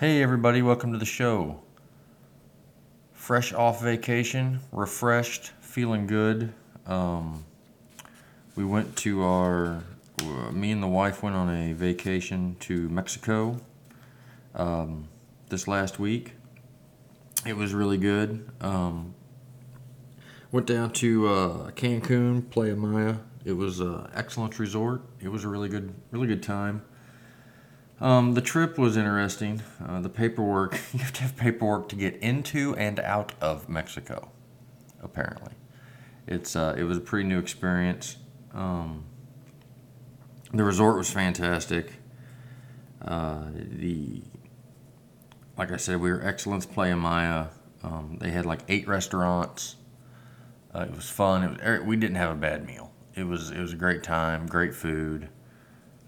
Hey, everybody, welcome to the show. Fresh off vacation, refreshed, feeling good. Um, we went to our, uh, me and the wife went on a vacation to Mexico um, this last week. It was really good. Um, went down to uh, Cancun, Playa Maya. It was an excellent resort. It was a really good, really good time. Um, the trip was interesting. Uh, the paperwork, you have to have paperwork to get into and out of Mexico, apparently. It's, uh, it was a pretty new experience. Um, the resort was fantastic. Uh, the, like I said, we were Excellence Playa Maya. Um, they had like eight restaurants. Uh, it was fun. It was, er, we didn't have a bad meal. It was, it was a great time, great food.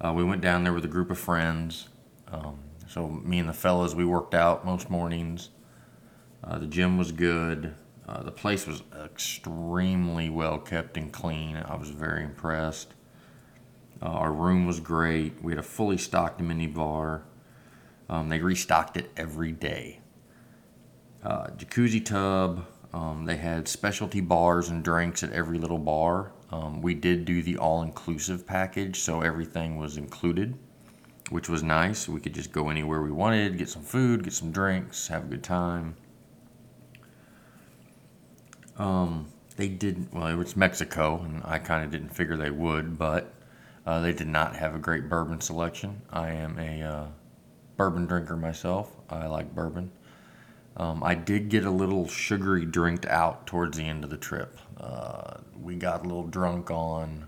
Uh, we went down there with a group of friends. Um, so me and the fellas, we worked out most mornings. Uh, the gym was good. Uh, the place was extremely well kept and clean. I was very impressed. Uh, our room was great. We had a fully stocked mini bar. Um, they restocked it every day. Uh, jacuzzi tub. Um, they had specialty bars and drinks at every little bar. Um, we did do the all inclusive package, so everything was included, which was nice. We could just go anywhere we wanted, get some food, get some drinks, have a good time. Um, they didn't, well, it was Mexico, and I kind of didn't figure they would, but uh, they did not have a great bourbon selection. I am a uh, bourbon drinker myself, I like bourbon. Um, I did get a little sugary drinked out towards the end of the trip. Uh, we got a little drunk on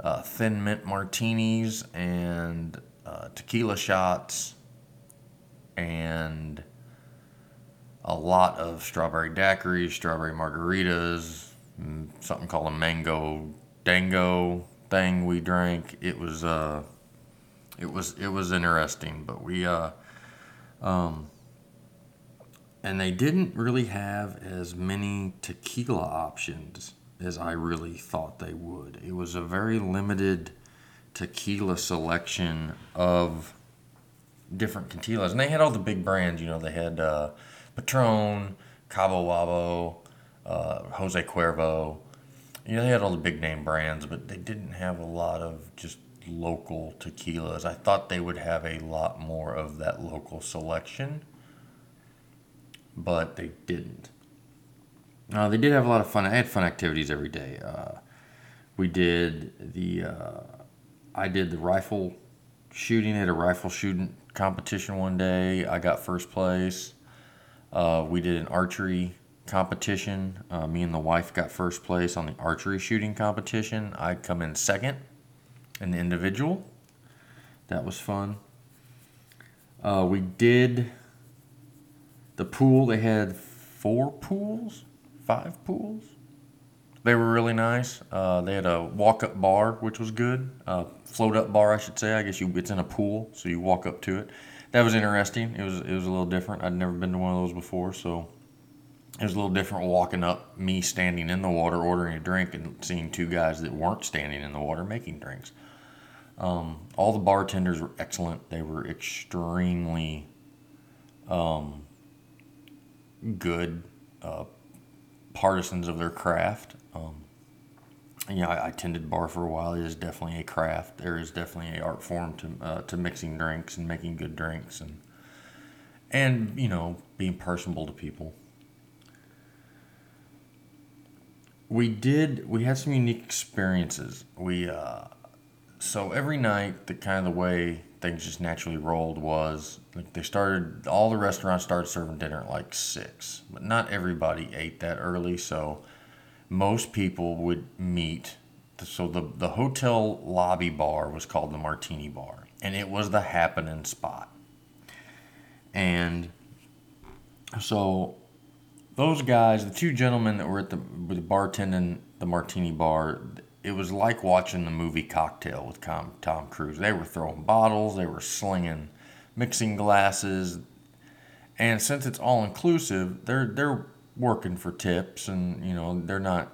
uh, thin mint martinis and uh, tequila shots and a lot of strawberry daiquiris, strawberry margaritas, mm, something called a mango dango thing we drank. It was uh, it was it was interesting, but we uh, um, and they didn't really have as many tequila options as I really thought they would. It was a very limited tequila selection of different tequilas, and they had all the big brands. You know, they had uh, Patron, Cabo Wabo, uh, Jose Cuervo. You know, they had all the big name brands, but they didn't have a lot of just local tequilas. I thought they would have a lot more of that local selection but they didn't. Uh, they did have a lot of fun. I had fun activities every day. Uh, we did the, uh, I did the rifle shooting at a rifle shooting competition one day. I got first place. Uh, we did an archery competition. Uh, me and the wife got first place on the archery shooting competition. I come in second in the individual. That was fun. Uh, we did the pool, they had four pools, five pools. They were really nice. Uh, they had a walk-up bar, which was good. Uh, float-up bar, I should say. I guess you it's in a pool, so you walk up to it. That was interesting. It was it was a little different. I'd never been to one of those before, so it was a little different walking up, me standing in the water ordering a drink, and seeing two guys that weren't standing in the water making drinks. Um, all the bartenders were excellent. They were extremely um, good uh, partisans of their craft. Um, yeah, I, I, tended bar for a while. It is definitely a craft. There is definitely a art form to uh, to mixing drinks and making good drinks and and you know being personable to people. We did. We had some unique experiences. We uh, so every night the kind of the way things just naturally rolled was like they started all the restaurants started serving dinner at like six. But not everybody ate that early so most people would meet. So the, the hotel lobby bar was called the martini bar and it was the happening spot. And so those guys the two gentlemen that were at the, the bartending the martini bar it was like watching the movie Cocktail with Tom, Tom Cruise. They were throwing bottles, they were slinging mixing glasses, and since it's all inclusive, they're they're working for tips, and you know they're not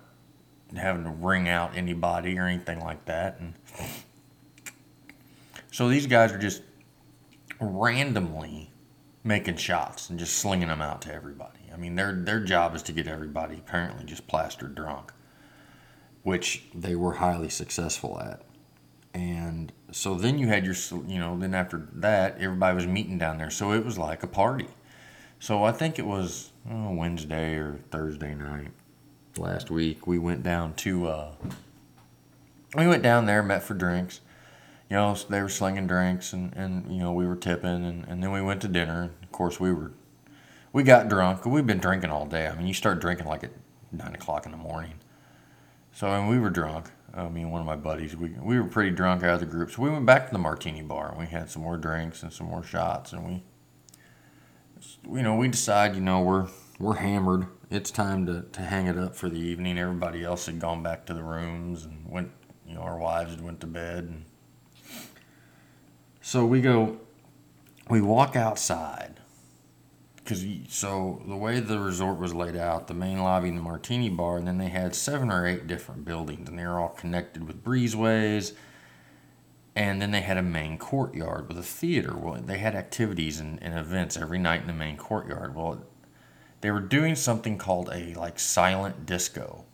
having to ring out anybody or anything like that. And so these guys are just randomly making shots and just slinging them out to everybody. I mean, their their job is to get everybody apparently just plastered drunk, which they were highly successful at. And so then you had your, you know, then after that, everybody was meeting down there. So it was like a party. So I think it was oh, Wednesday or Thursday night last week. We went down to, uh, we went down there, met for drinks. You know, they were slinging drinks and, and you know, we were tipping and, and then we went to dinner. Of course, we were, we got drunk. We've been drinking all day. I mean, you start drinking like at nine o'clock in the morning. So, and we were drunk. Uh, I mean, one of my buddies, we, we were pretty drunk out of the group. So we went back to the martini bar and we had some more drinks and some more shots. And we, you know, we decide, you know, we're, we're hammered. It's time to, to hang it up for the evening. Everybody else had gone back to the rooms and went, you know, our wives had went to bed. And so we go, we walk outside because so the way the resort was laid out, the main lobby and the martini bar, and then they had seven or eight different buildings, and they were all connected with breezeways. And then they had a main courtyard with a theater. Well, they had activities and, and events every night in the main courtyard. Well, they were doing something called a like silent disco,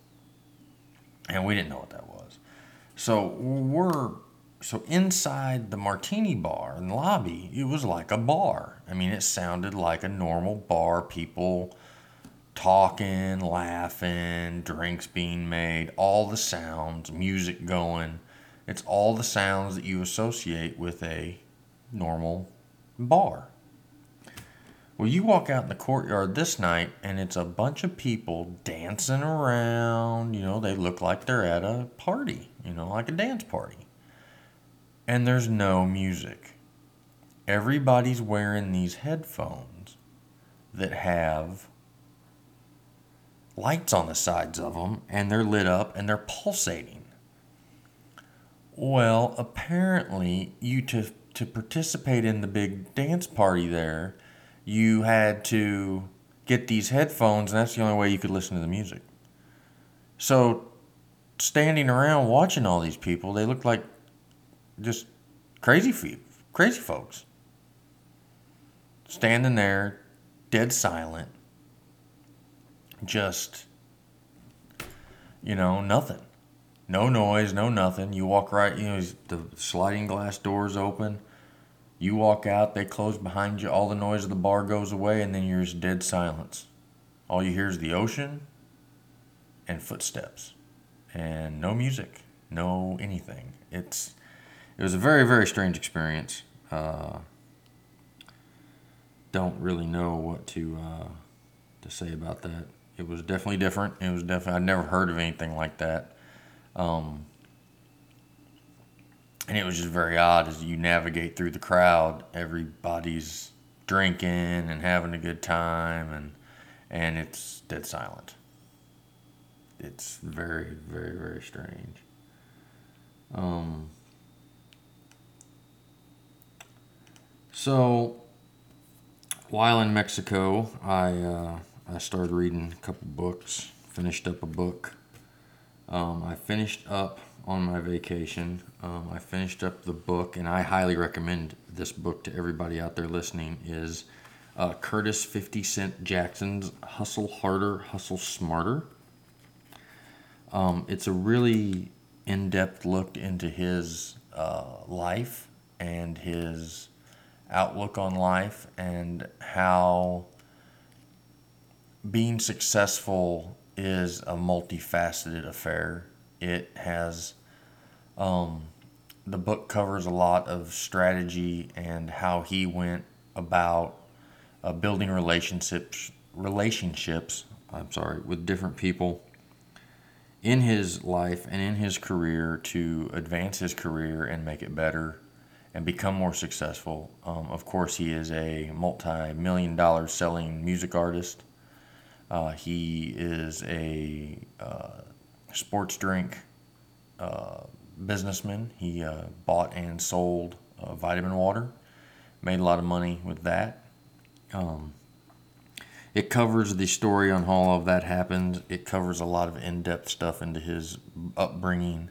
and we didn't know what that was. So we're so inside the martini bar in the lobby, it was like a bar. I mean, it sounded like a normal bar, people talking, laughing, drinks being made, all the sounds, music going. It's all the sounds that you associate with a normal bar. Well, you walk out in the courtyard this night and it's a bunch of people dancing around. You know, they look like they're at a party, you know, like a dance party and there's no music. Everybody's wearing these headphones that have lights on the sides of them and they're lit up and they're pulsating. Well, apparently, you to to participate in the big dance party there, you had to get these headphones, and that's the only way you could listen to the music. So, standing around watching all these people, they looked like just crazy crazy folks standing there, dead silent, just you know nothing, no noise, no nothing. You walk right, you know, the sliding glass doors open. You walk out, they close behind you. All the noise of the bar goes away, and then you're just dead silence. All you hear is the ocean and footsteps, and no music, no anything. It's it was a very very strange experience. Uh, don't really know what to uh, to say about that. It was definitely different. It was definitely I'd never heard of anything like that. Um, and it was just very odd as you navigate through the crowd. Everybody's drinking and having a good time, and and it's dead silent. It's very, very, very strange. Um, So, while in Mexico, I uh, I started reading a couple books. Finished up a book. Um, I finished up on my vacation. Um, I finished up the book, and I highly recommend this book to everybody out there listening. Is uh, Curtis Fifty Cent Jackson's "Hustle Harder, Hustle Smarter." Um, it's a really in-depth look into his uh, life and his outlook on life and how being successful is a multifaceted affair. It has, um, the book covers a lot of strategy and how he went about uh, building relationships, relationships, I'm sorry, with different people in his life and in his career to advance his career and make it better and become more successful. Um, of course, he is a multi million dollar selling music artist. Uh, he is a uh, sports drink uh, businessman. He uh, bought and sold uh, vitamin water, made a lot of money with that. Um, it covers the story on how all of that happened. It covers a lot of in depth stuff into his upbringing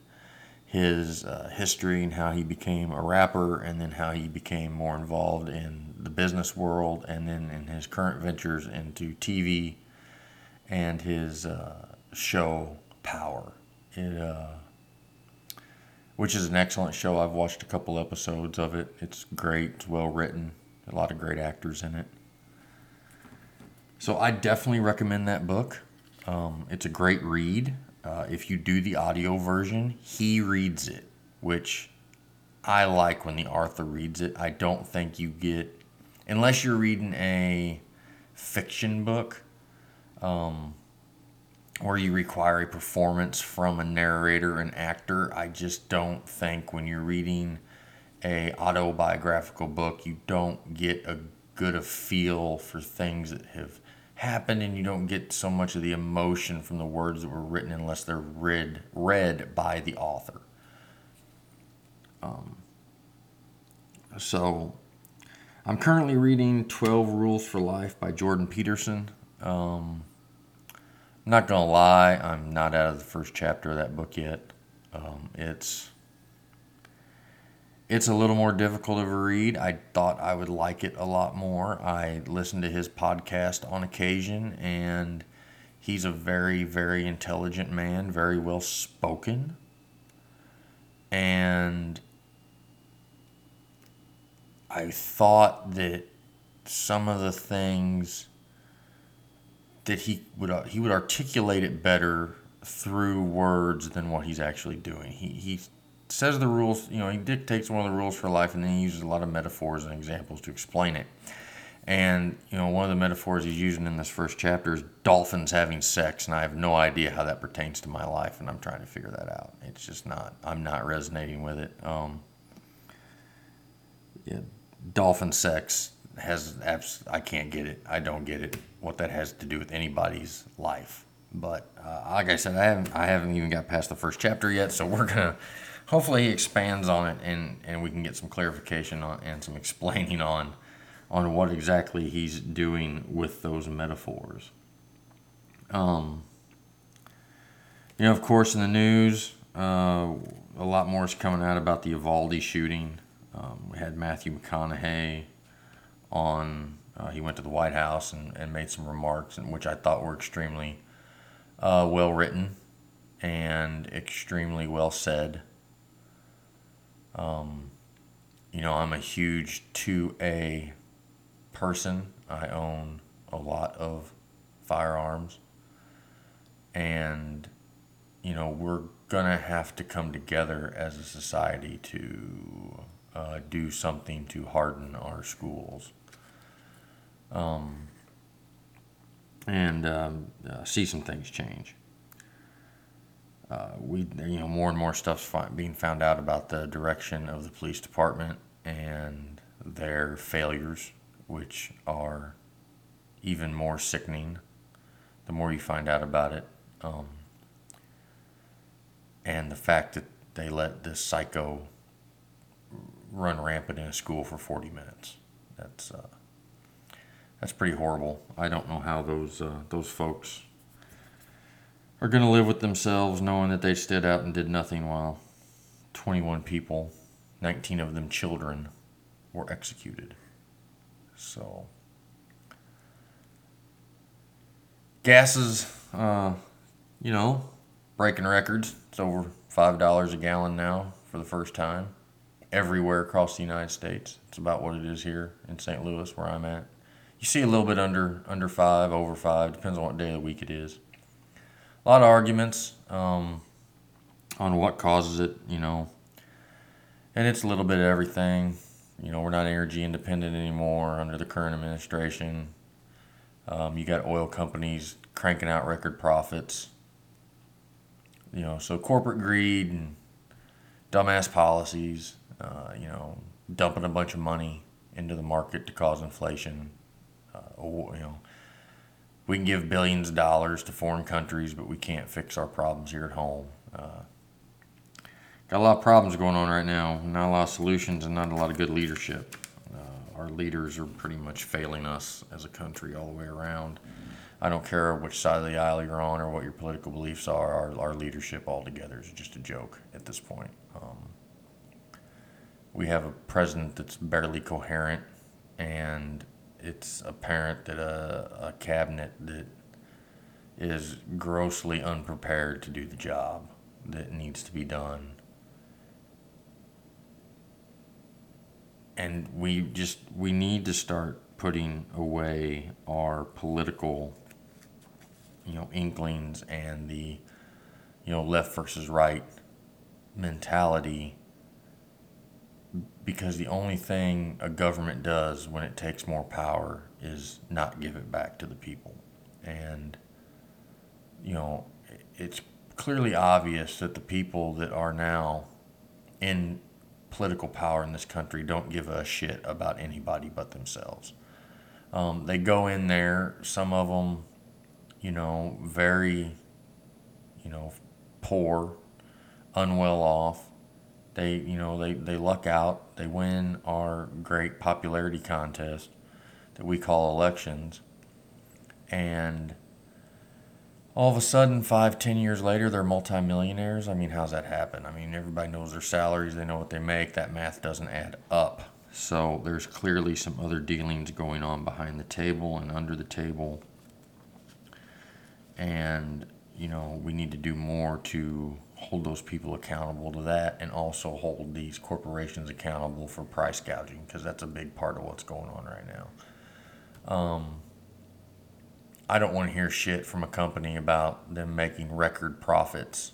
his uh, history and how he became a rapper, and then how he became more involved in the business world, and then in his current ventures into TV and his uh, show Power. It, uh, which is an excellent show. I've watched a couple episodes of it. It's great. It's well written. A lot of great actors in it. So I definitely recommend that book. Um, it's a great read. Uh, if you do the audio version, he reads it, which I like when the author reads it. I don't think you get, unless you're reading a fiction book, um, or you require a performance from a narrator and actor. I just don't think when you're reading a autobiographical book, you don't get a good a feel for things that have happened and you don't get so much of the emotion from the words that were written unless they're read read by the author. Um, so I'm currently reading 12 Rules for Life by Jordan Peterson. Um, I'm not gonna lie, I'm not out of the first chapter of that book yet. Um, it's it's a little more difficult of a read. I thought I would like it a lot more. I listened to his podcast on occasion, and he's a very, very intelligent man, very well spoken. And I thought that some of the things that he would he would articulate it better through words than what he's actually doing. He he says the rules, you know, he dictates one of the rules for life, and then he uses a lot of metaphors and examples to explain it. And you know, one of the metaphors he's using in this first chapter is dolphins having sex, and I have no idea how that pertains to my life, and I'm trying to figure that out. It's just not. I'm not resonating with it. Um, yeah, dolphin sex has abs- I can't get it. I don't get it. What that has to do with anybody's life. But uh, like I said, I haven't I haven't even got past the first chapter yet, so we're gonna hopefully he expands on it and, and we can get some clarification on, and some explaining on on what exactly he's doing with those metaphors. Um, you know, of course, in the news, uh, a lot more is coming out about the Uvalde shooting. Um, we had Matthew McConaughey on. Uh, he went to the White House and, and made some remarks, in which I thought were extremely uh, well written and extremely well said. Um, you know, I'm a huge 2A person. I own a lot of firearms. And, you know, we're going to have to come together as a society to uh, do something to harden our schools. Um, and um, uh, see some things change uh, we you know more and more stuff's being found out about the direction of the police department and their failures, which are even more sickening. The more you find out about it, um, and the fact that they let this psycho run rampant in a school for 40 minutes, that's uh, that's pretty horrible. I don't know how those uh, those folks are going to live with themselves knowing that they stood out and did nothing while 21 people, 19 of them children, were executed. So, gases, uh, you know, breaking records. It's over $5 a gallon now for the first time everywhere across the United States. It's about what it is here in St. Louis, where I'm at. You see a little bit under under five, over five, depends on what day of the week it is a lot of arguments um, on what causes it, you know, and it's a little bit of everything. You know, we're not energy independent anymore under the current administration. Um, you got oil companies cranking out record profits. You know, so corporate greed and dumbass policies. Uh, you know, dumping a bunch of money into the market to cause inflation. Uh, you know, we can give billions of dollars to foreign countries, but we can't fix our problems here at home. Uh, got a lot of problems going on right now, not a lot of solutions, and not a lot of good leadership. Uh, our leaders are pretty much failing us as a country all the way around. I don't care which side of the aisle you're on or what your political beliefs are, our, our leadership altogether is just a joke at this point. Um, we have a president that's barely coherent, and it's apparent that a, a cabinet that is grossly unprepared to do the job that needs to be done. And we just we need to start putting away our political you know inklings and the you know left versus right mentality because the only thing a government does when it takes more power is not give it back to the people and you know it's clearly obvious that the people that are now in political power in this country don't give a shit about anybody but themselves um, they go in there, some of them, you know, very, you know, poor, unwell off. They, you know, they, they luck out. They win our great popularity contest that we call elections. And all of a sudden, five, ten years later, they're multimillionaires. I mean, how's that happen? I mean, everybody knows their salaries, they know what they make. That math doesn't add up. So there's clearly some other dealings going on behind the table and under the table. And, you know, we need to do more to hold those people accountable to that and also hold these corporations accountable for price gouging because that's a big part of what's going on right now. Um, I don't want to hear shit from a company about them making record profits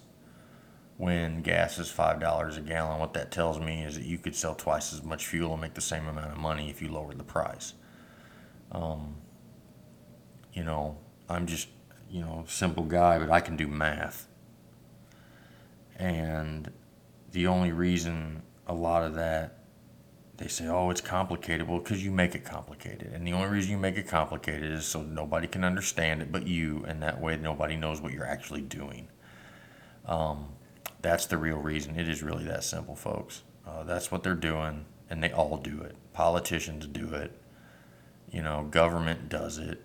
when gas is five dollars a gallon. What that tells me is that you could sell twice as much fuel and make the same amount of money if you lowered the price. Um, you know, I'm just you know a simple guy, but I can do math, and the only reason a lot of that they say, oh, it's complicated. Well, because you make it complicated. And the only reason you make it complicated is so nobody can understand it but you, and that way nobody knows what you're actually doing. Um, that's the real reason. It is really that simple, folks. Uh, that's what they're doing, and they all do it. Politicians do it. You know, government does it.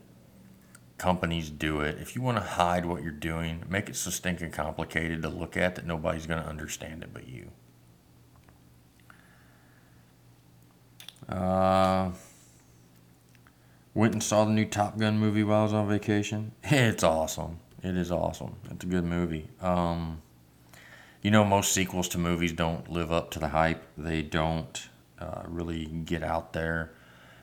Companies do it. If you want to hide what you're doing, make it so stinking complicated to look at that nobody's going to understand it but you. Uh, went and saw the new Top Gun movie while I was on vacation. It's awesome. It is awesome. It's a good movie. Um, you know, most sequels to movies don't live up to the hype. They don't uh, really get out there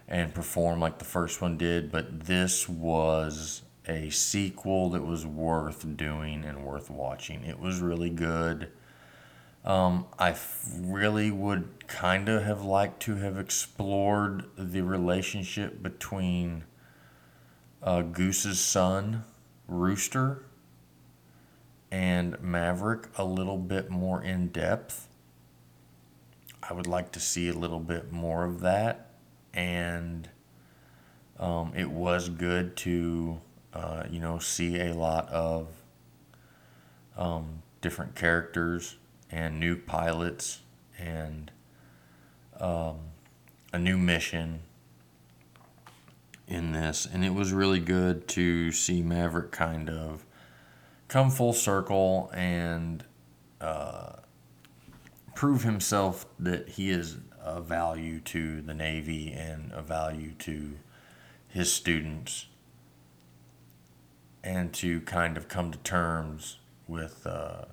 and perform like the first one did. But this was a sequel that was worth doing and worth watching. It was really good. Um, I really would kind of have liked to have explored the relationship between uh, Goose's son, Rooster, and Maverick a little bit more in depth. I would like to see a little bit more of that. And um, it was good to, uh, you know, see a lot of um, different characters and new pilots and um, a new mission in this. And it was really good to see Maverick kind of come full circle and uh, prove himself that he is a value to the Navy and a value to his students, and to kind of come to terms with uh,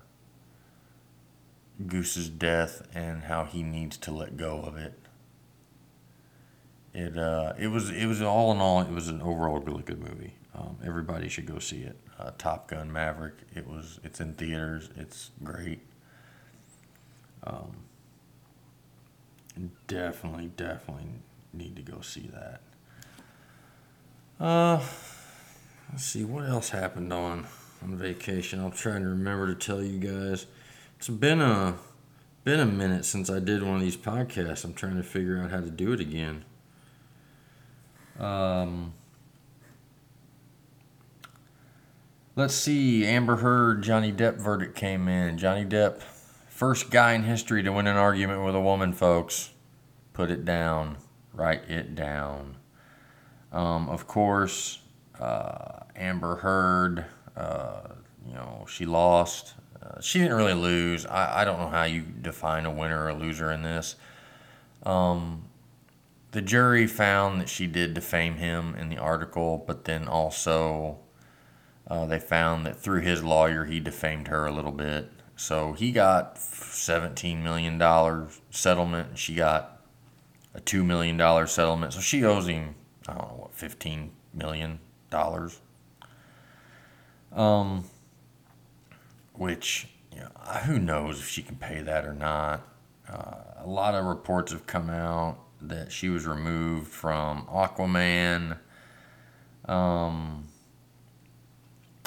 Goose's death and how he needs to let go of it. It uh, it was it was all in all it was an overall really good movie. Um, everybody should go see it. Uh, Top Gun Maverick. It was. It's in theaters. It's great. Um, definitely, definitely need to go see that. Uh, let's see what else happened on on vacation. I'm trying to remember to tell you guys. It's been a been a minute since I did one of these podcasts. I'm trying to figure out how to do it again. Um Let's see. Amber Heard, Johnny Depp verdict came in. Johnny Depp, first guy in history to win an argument with a woman, folks. Put it down. Write it down. Um, of course, uh, Amber Heard, uh, you know, she lost. Uh, she didn't really lose. I, I don't know how you define a winner or a loser in this. Um, the jury found that she did defame him in the article, but then also uh, they found that through his lawyer he defamed her a little bit. So he got $17 million settlement, and she got a $2 million settlement. So she owes him, I don't know, what, $15 million. Um, which, you know, who knows if she can pay that or not. Uh, a lot of reports have come out that she was removed from Aquaman. Um,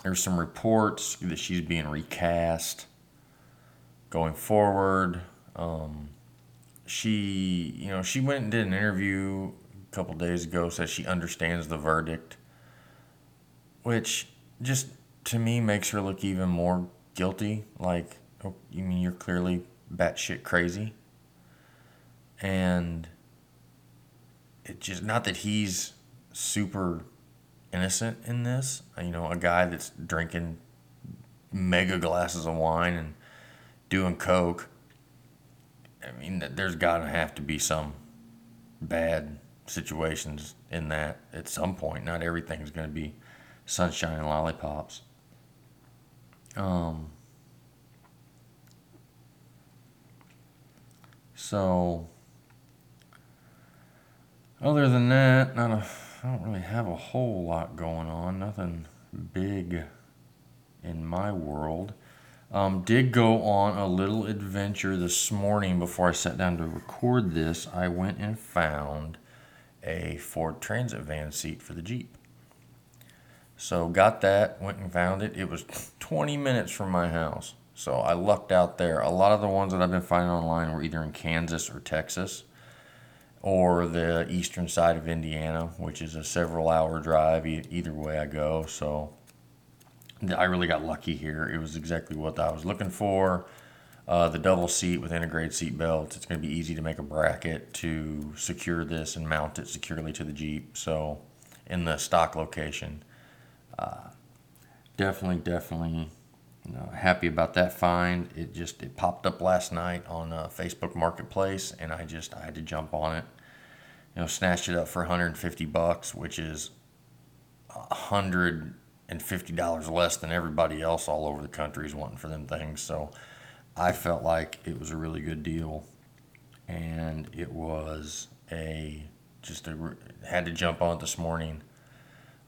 there's some reports that she's being recast going forward. Um, she, you know, she went and did an interview a couple days ago, says she understands the verdict, which just to me makes her look even more guilty. Like, oh, you mean you're clearly batshit crazy? And it just, not that he's super innocent in this. You know, a guy that's drinking mega glasses of wine and doing coke. I mean, there's got to have to be some bad situations in that at some point. Not everything's going to be sunshine and lollipops. Um, so, other than that, not a, I don't really have a whole lot going on. Nothing big in my world. Um, did go on a little adventure this morning before I sat down to record this. I went and found a Ford Transit van seat for the Jeep. So got that, went and found it. It was 20 minutes from my house. So I lucked out there. A lot of the ones that I've been finding online were either in Kansas or Texas or the eastern side of Indiana, which is a several hour drive either way I go. So I really got lucky here. It was exactly what I was looking for. Uh, the double seat with integrated seat belts. It's going to be easy to make a bracket to secure this and mount it securely to the Jeep. So in the stock location. Uh, definitely, definitely you know, happy about that find. It just it popped up last night on uh, Facebook Marketplace, and I just I had to jump on it. You know, snatched it up for 150 bucks, which is a hundred and fifty dollars less than everybody else all over the country is wanting for them things. So I felt like it was a really good deal, and it was a just a had to jump on it this morning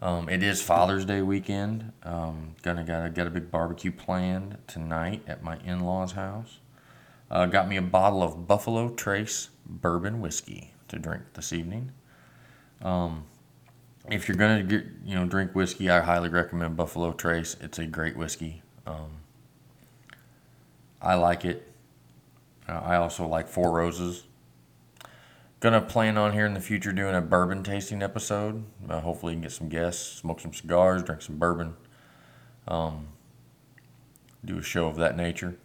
um, it is Father's Day weekend. Um, gonna gotta get a big barbecue planned tonight at my in-laws' house. Uh, got me a bottle of Buffalo Trace bourbon whiskey to drink this evening. Um, if you're gonna get you know drink whiskey, I highly recommend Buffalo Trace. It's a great whiskey. Um, I like it. Uh, I also like Four Roses gonna plan on here in the future doing a bourbon tasting episode. Uh, hopefully, you can get some guests, smoke some cigars, drink some bourbon, um, do a show of that nature.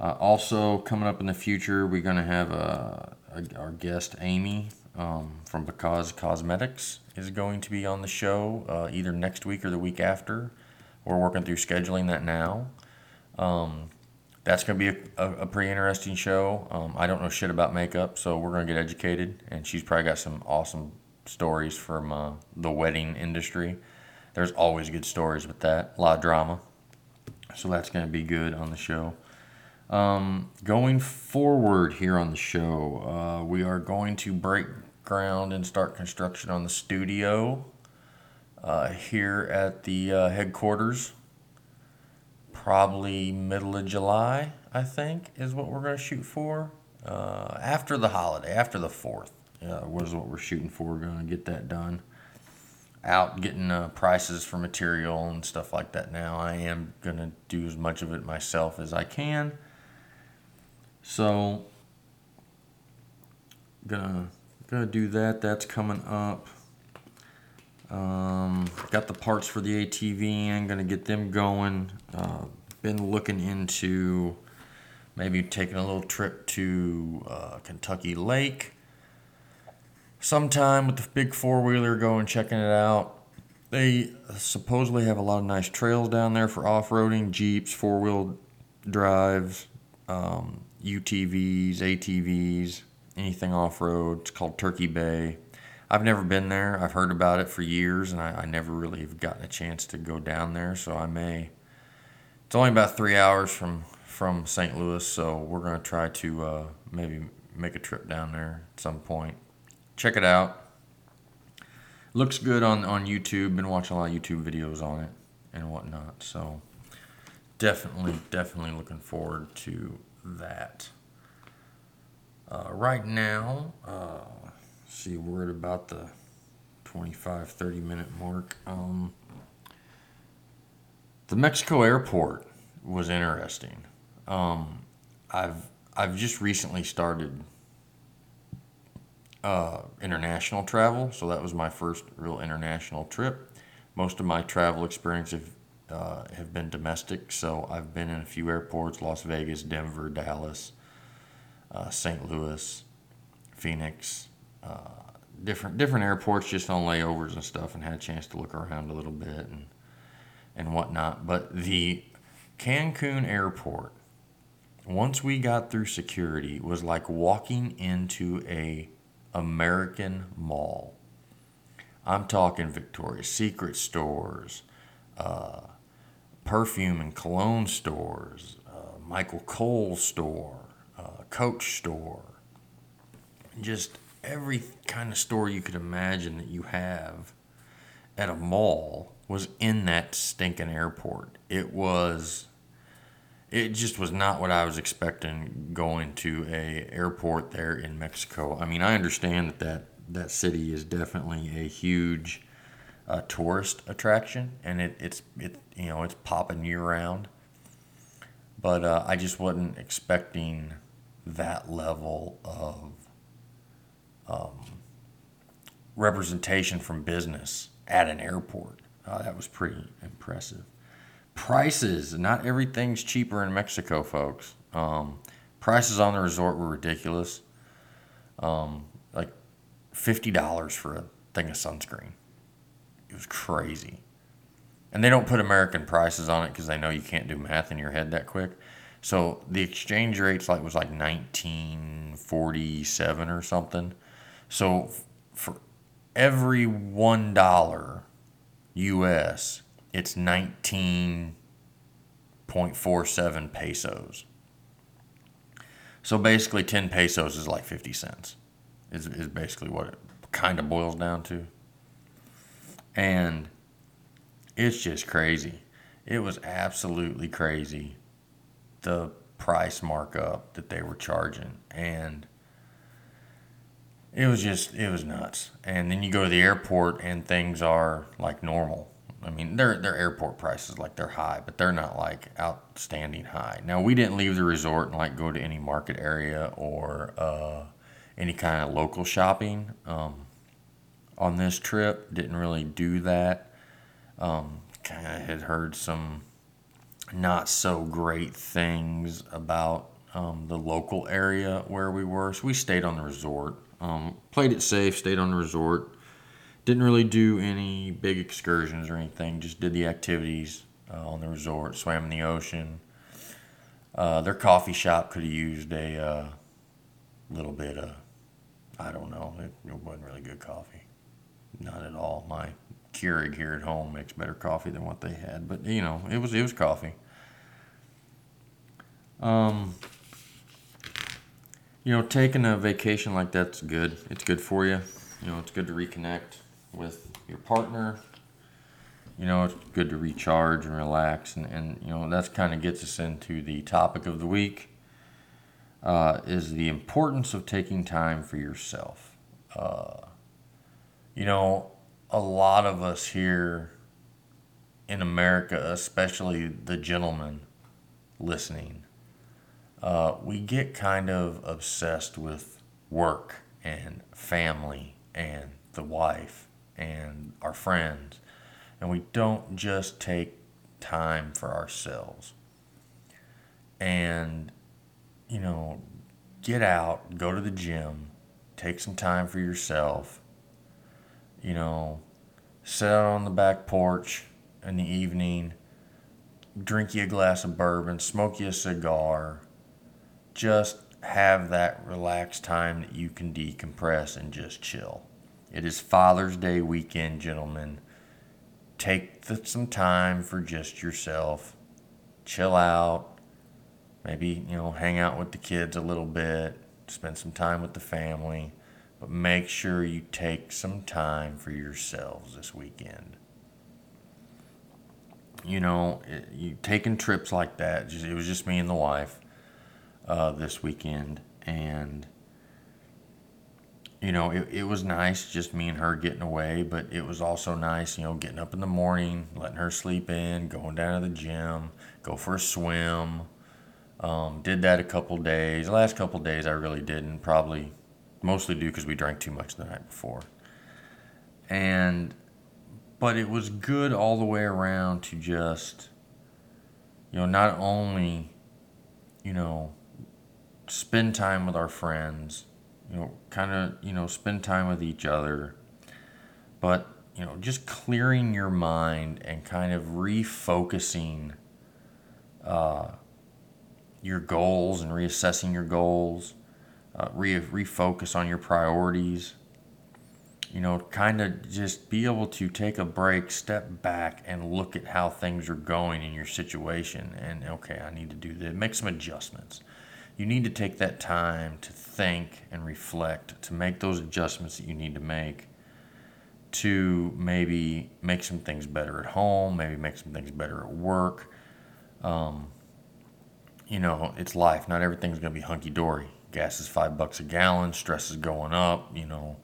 Uh, also, coming up in the future, we're gonna have a our guest Amy um, from Because Cosmetics is going to be on the show uh, either next week or the week after. We're working through scheduling that now. Um, that's going to be a, a, a, pretty interesting show. Um, I don't know shit about makeup, so we're going to get educated. And she's probably got some awesome stories from uh, the wedding industry. There's always good stories with that, a lot of drama. So that's going to be good on the show. Um, going forward here on the show, uh, we are going to break ground and start construction on the studio uh, here at the uh, headquarters probably middle of July, I think, is what we're going to shoot for. Uh, after the holiday, after the 4th, uh, was what we're shooting for. We're going to get that done. Out getting uh, prices for material and stuff like that now. I am going to do as much of it myself as I can. So, gonna gonna do that. That's coming up. Um, got the parts for the ATV and gonna get them going. Uh, been looking into maybe taking a little trip to uh, Kentucky Lake sometime with the big four wheeler, going checking it out. They supposedly have a lot of nice trails down there for off roading, jeeps, four wheel drives, um, UTVs, ATVs, anything off road. It's called Turkey Bay. I've never been there. I've heard about it for years, and I, I never really have gotten a chance to go down there. So I may. It's only about three hours from from St. Louis, so we're gonna try to uh, maybe make a trip down there at some point. Check it out. Looks good on on YouTube. Been watching a lot of YouTube videos on it and whatnot. So definitely, definitely looking forward to that. Uh, right now, uh, see, we're at about the 25, 30 minute mark. Um, the Mexico airport was interesting. Um, I've I've just recently started uh, international travel, so that was my first real international trip. Most of my travel experience have, uh, have been domestic, so I've been in a few airports: Las Vegas, Denver, Dallas, uh, St. Louis, Phoenix, uh, different different airports, just on layovers and stuff, and had a chance to look around a little bit and and whatnot. But the Cancun airport once we got through security was like walking into a American mall. I'm talking Victoria's Secret stores, uh, perfume and cologne stores, uh, Michael Kors store, uh, Coach store, just every kind of store you could imagine that you have at a mall was in that stinking airport. It was it just was not what I was expecting going to a airport there in Mexico. I mean, I understand that that, that city is definitely a huge uh, tourist attraction, and it, it's it you know it's popping year round. But uh, I just wasn't expecting that level of um, representation from business at an airport. Uh, that was pretty impressive prices. Not everything's cheaper in Mexico, folks. Um, prices on the resort were ridiculous. Um, like fifty dollars for a thing of sunscreen. It was crazy. And they don't put American prices on it because they know you can't do math in your head that quick. So the exchange rate's like was like 1947 or something. So for every one dollar U.S it's 19.47 pesos. So basically, 10 pesos is like 50 cents, is, is basically what it kind of boils down to. And it's just crazy. It was absolutely crazy the price markup that they were charging. And it was just, it was nuts. And then you go to the airport and things are like normal I mean, their their airport prices like they're high, but they're not like outstanding high. Now we didn't leave the resort and like go to any market area or uh, any kind of local shopping um, on this trip. Didn't really do that. Um, kind of had heard some not so great things about um, the local area where we were, so we stayed on the resort. Um, played it safe, stayed on the resort didn't really do any big excursions or anything. Just did the activities uh, on the resort. Swam in the ocean. Uh, their coffee shop could have used a uh, little bit of, I don't know, it, it, wasn't really good coffee. Not at all. My Keurig here at home makes better coffee than what they had, but you know, it was it was coffee. Um, you know, taking a vacation like that's good. It's good for you. You know, it's good to reconnect with your partner. You know, it's good to recharge and relax, and, and you know that's kind of gets us into the topic of the week. Uh, is the importance of taking time for yourself. Uh, you know, a lot of us here in America, especially the gentlemen listening, uh, we get kind of obsessed with work and family and the wife and our friends, and we don't just take time for ourselves. And, you know, get out, go to the gym, take some time for yourself, you know, sit out on the back porch in the evening, drink you a glass of bourbon, smoke you a cigar, just have that relaxed time that you can decompress and just chill. It is Father's Day weekend, gentlemen. Take the, some time for just yourself. Chill out. Maybe, you know, hang out with the kids a little bit. Spend some time with the family. But make sure you take some time for yourselves this weekend. You know, it, you taking trips like that. Just, it was just me and the wife uh, this weekend, and you know, it, it was nice just me and her getting away, but it was also nice, you know, getting up in the morning, letting her sleep in, going down to the gym, go for a swim. Um, did that a couple days. The last couple days I really didn't. Probably mostly due because we drank too much the night before. And, but it was good all the way around to just, you know, not only, you know, spend time with our friends, you know, kind of, you know, spend time with each other, but, you know, just clearing your mind and kind of refocusing uh, your goals and reassessing your goals, uh, re- refocus on your priorities. You know, kind of just be able to take a break, step back, and look at how things are going in your situation. And okay, I need to do this. Make some adjustments you need to take that time to think and reflect, to make those adjustments that you need to make to maybe make some things better at home, maybe make some things better at work. Um, you know, it's life. Not everything's going to be hunky dory. Gas is five bucks a gallon, stress is going up, you know.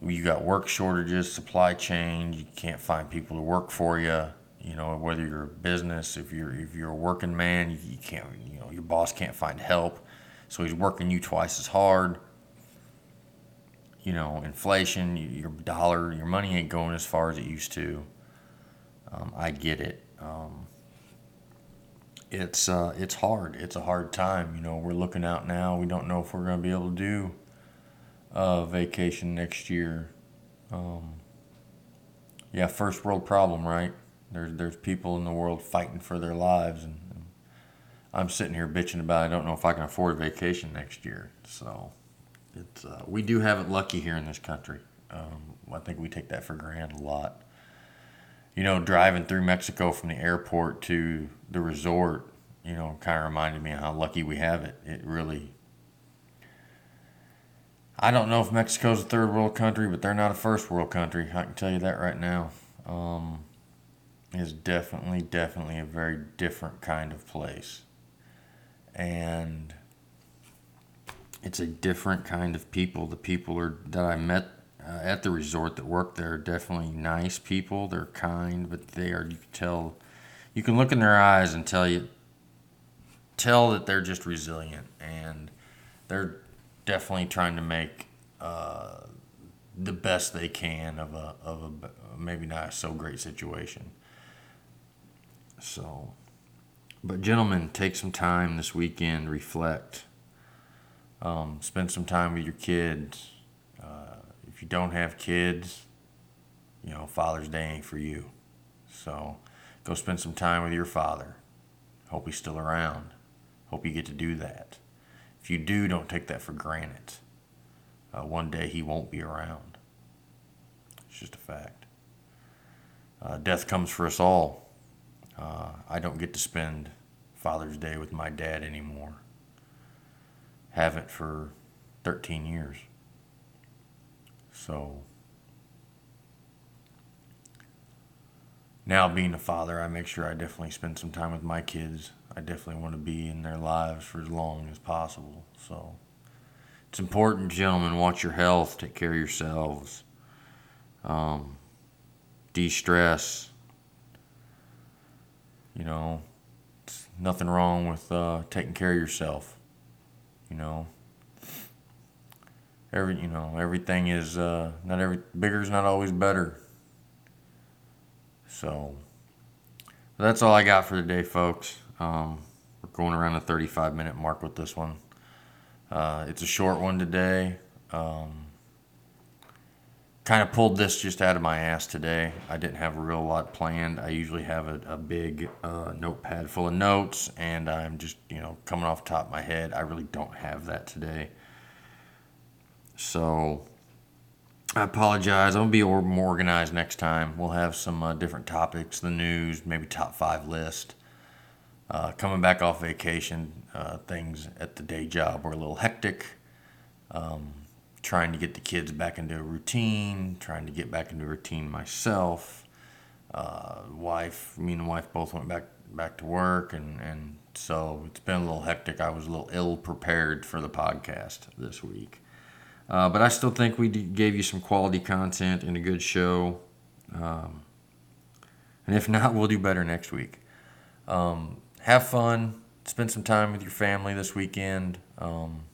You got work shortages, supply chain, you can't find people to work for you you know whether you're a business if you're if you're a working man you, can't you know your boss can't find help. So he's working you twice as hard. You know inflation your dollar your money ain't going as far as it used to. Um, i get it. Um, it's uh, it's hard it's a hard time you know we're looking out now we don't know if we're going to be able to do a vacation next year um, yeah first world problem right there's there's people in the world fighting for their lives, and, and I'm sitting here bitching about I don't know if I can afford vacation next year. So it's uh, we do have it lucky here in this country. Um, I think we take that for granted a lot. You know, driving through Mexico from the airport to the resort, you know, kind of reminded me of how lucky we have it. It really. I don't know if Mexico's a third world country, but they're not a first world country. I can tell you that right now. Um, definitely, definitely a very different kind of place. And it's a different kind of people. The people are that I met uh, at the resort that work there are definitely nice people. They're kind, but they are. You can tell, you can look in their eyes and tell you, tell that they're just resilient and they're definitely trying to make uh, the best they can of a of a maybe not so great situation. So, but gentlemen, take some time this weekend, reflect, um, spend some time with your kids. If you don't have kids, you know, Father's Day ain't for you. So, go spend some time with your father. Hope he's still around. Hope you get to do that. If you do, don't take that for granted. Uh, one day he won't be around. It's just a fact. Uh, death comes for us all. Uh, I don't get to spend Father's Day with my dad anymore. Haven't for 13 years. So now being a father, I make sure I definitely spend some time with my kids. I definitely want to be in their lives for as long as possible. So it's important, gentlemen, watch your health, take care of yourselves, um, de stress you know, nothing wrong with uh, taking care of yourself. You know, every you know everything is uh, not every bigger is not always better. So that's all I got for today, folks. Um, we're going around the 35 minute mark with this one. Uh, it's a short one today. Um, kind of pulled this just out of my ass today. I didn't have a real lot planned. I usually have a, a big uh, notepad full of notes, and I'm just, you know, coming off top of my head. I really don't have that today. So I apologize. I'm going to be more organized next time. We'll have some uh, different topics, the news, maybe top five list. Uh, coming back off vacation, uh, things at the day job were a little hectic. Um, trying to get the kids back into a routine, trying to get back into a routine myself. Uh, wife, me and wife both went back back to work, and, and so it's been a little hectic. I was a little ill prepared for the podcast this week. Uh, but I still think we gave you some quality content and a good show. Um, and if not, we'll do better next week. Um, have fun. Spend some time with your family this weekend. Um,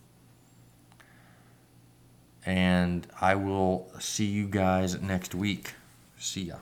and I will see you guys next week. See ya.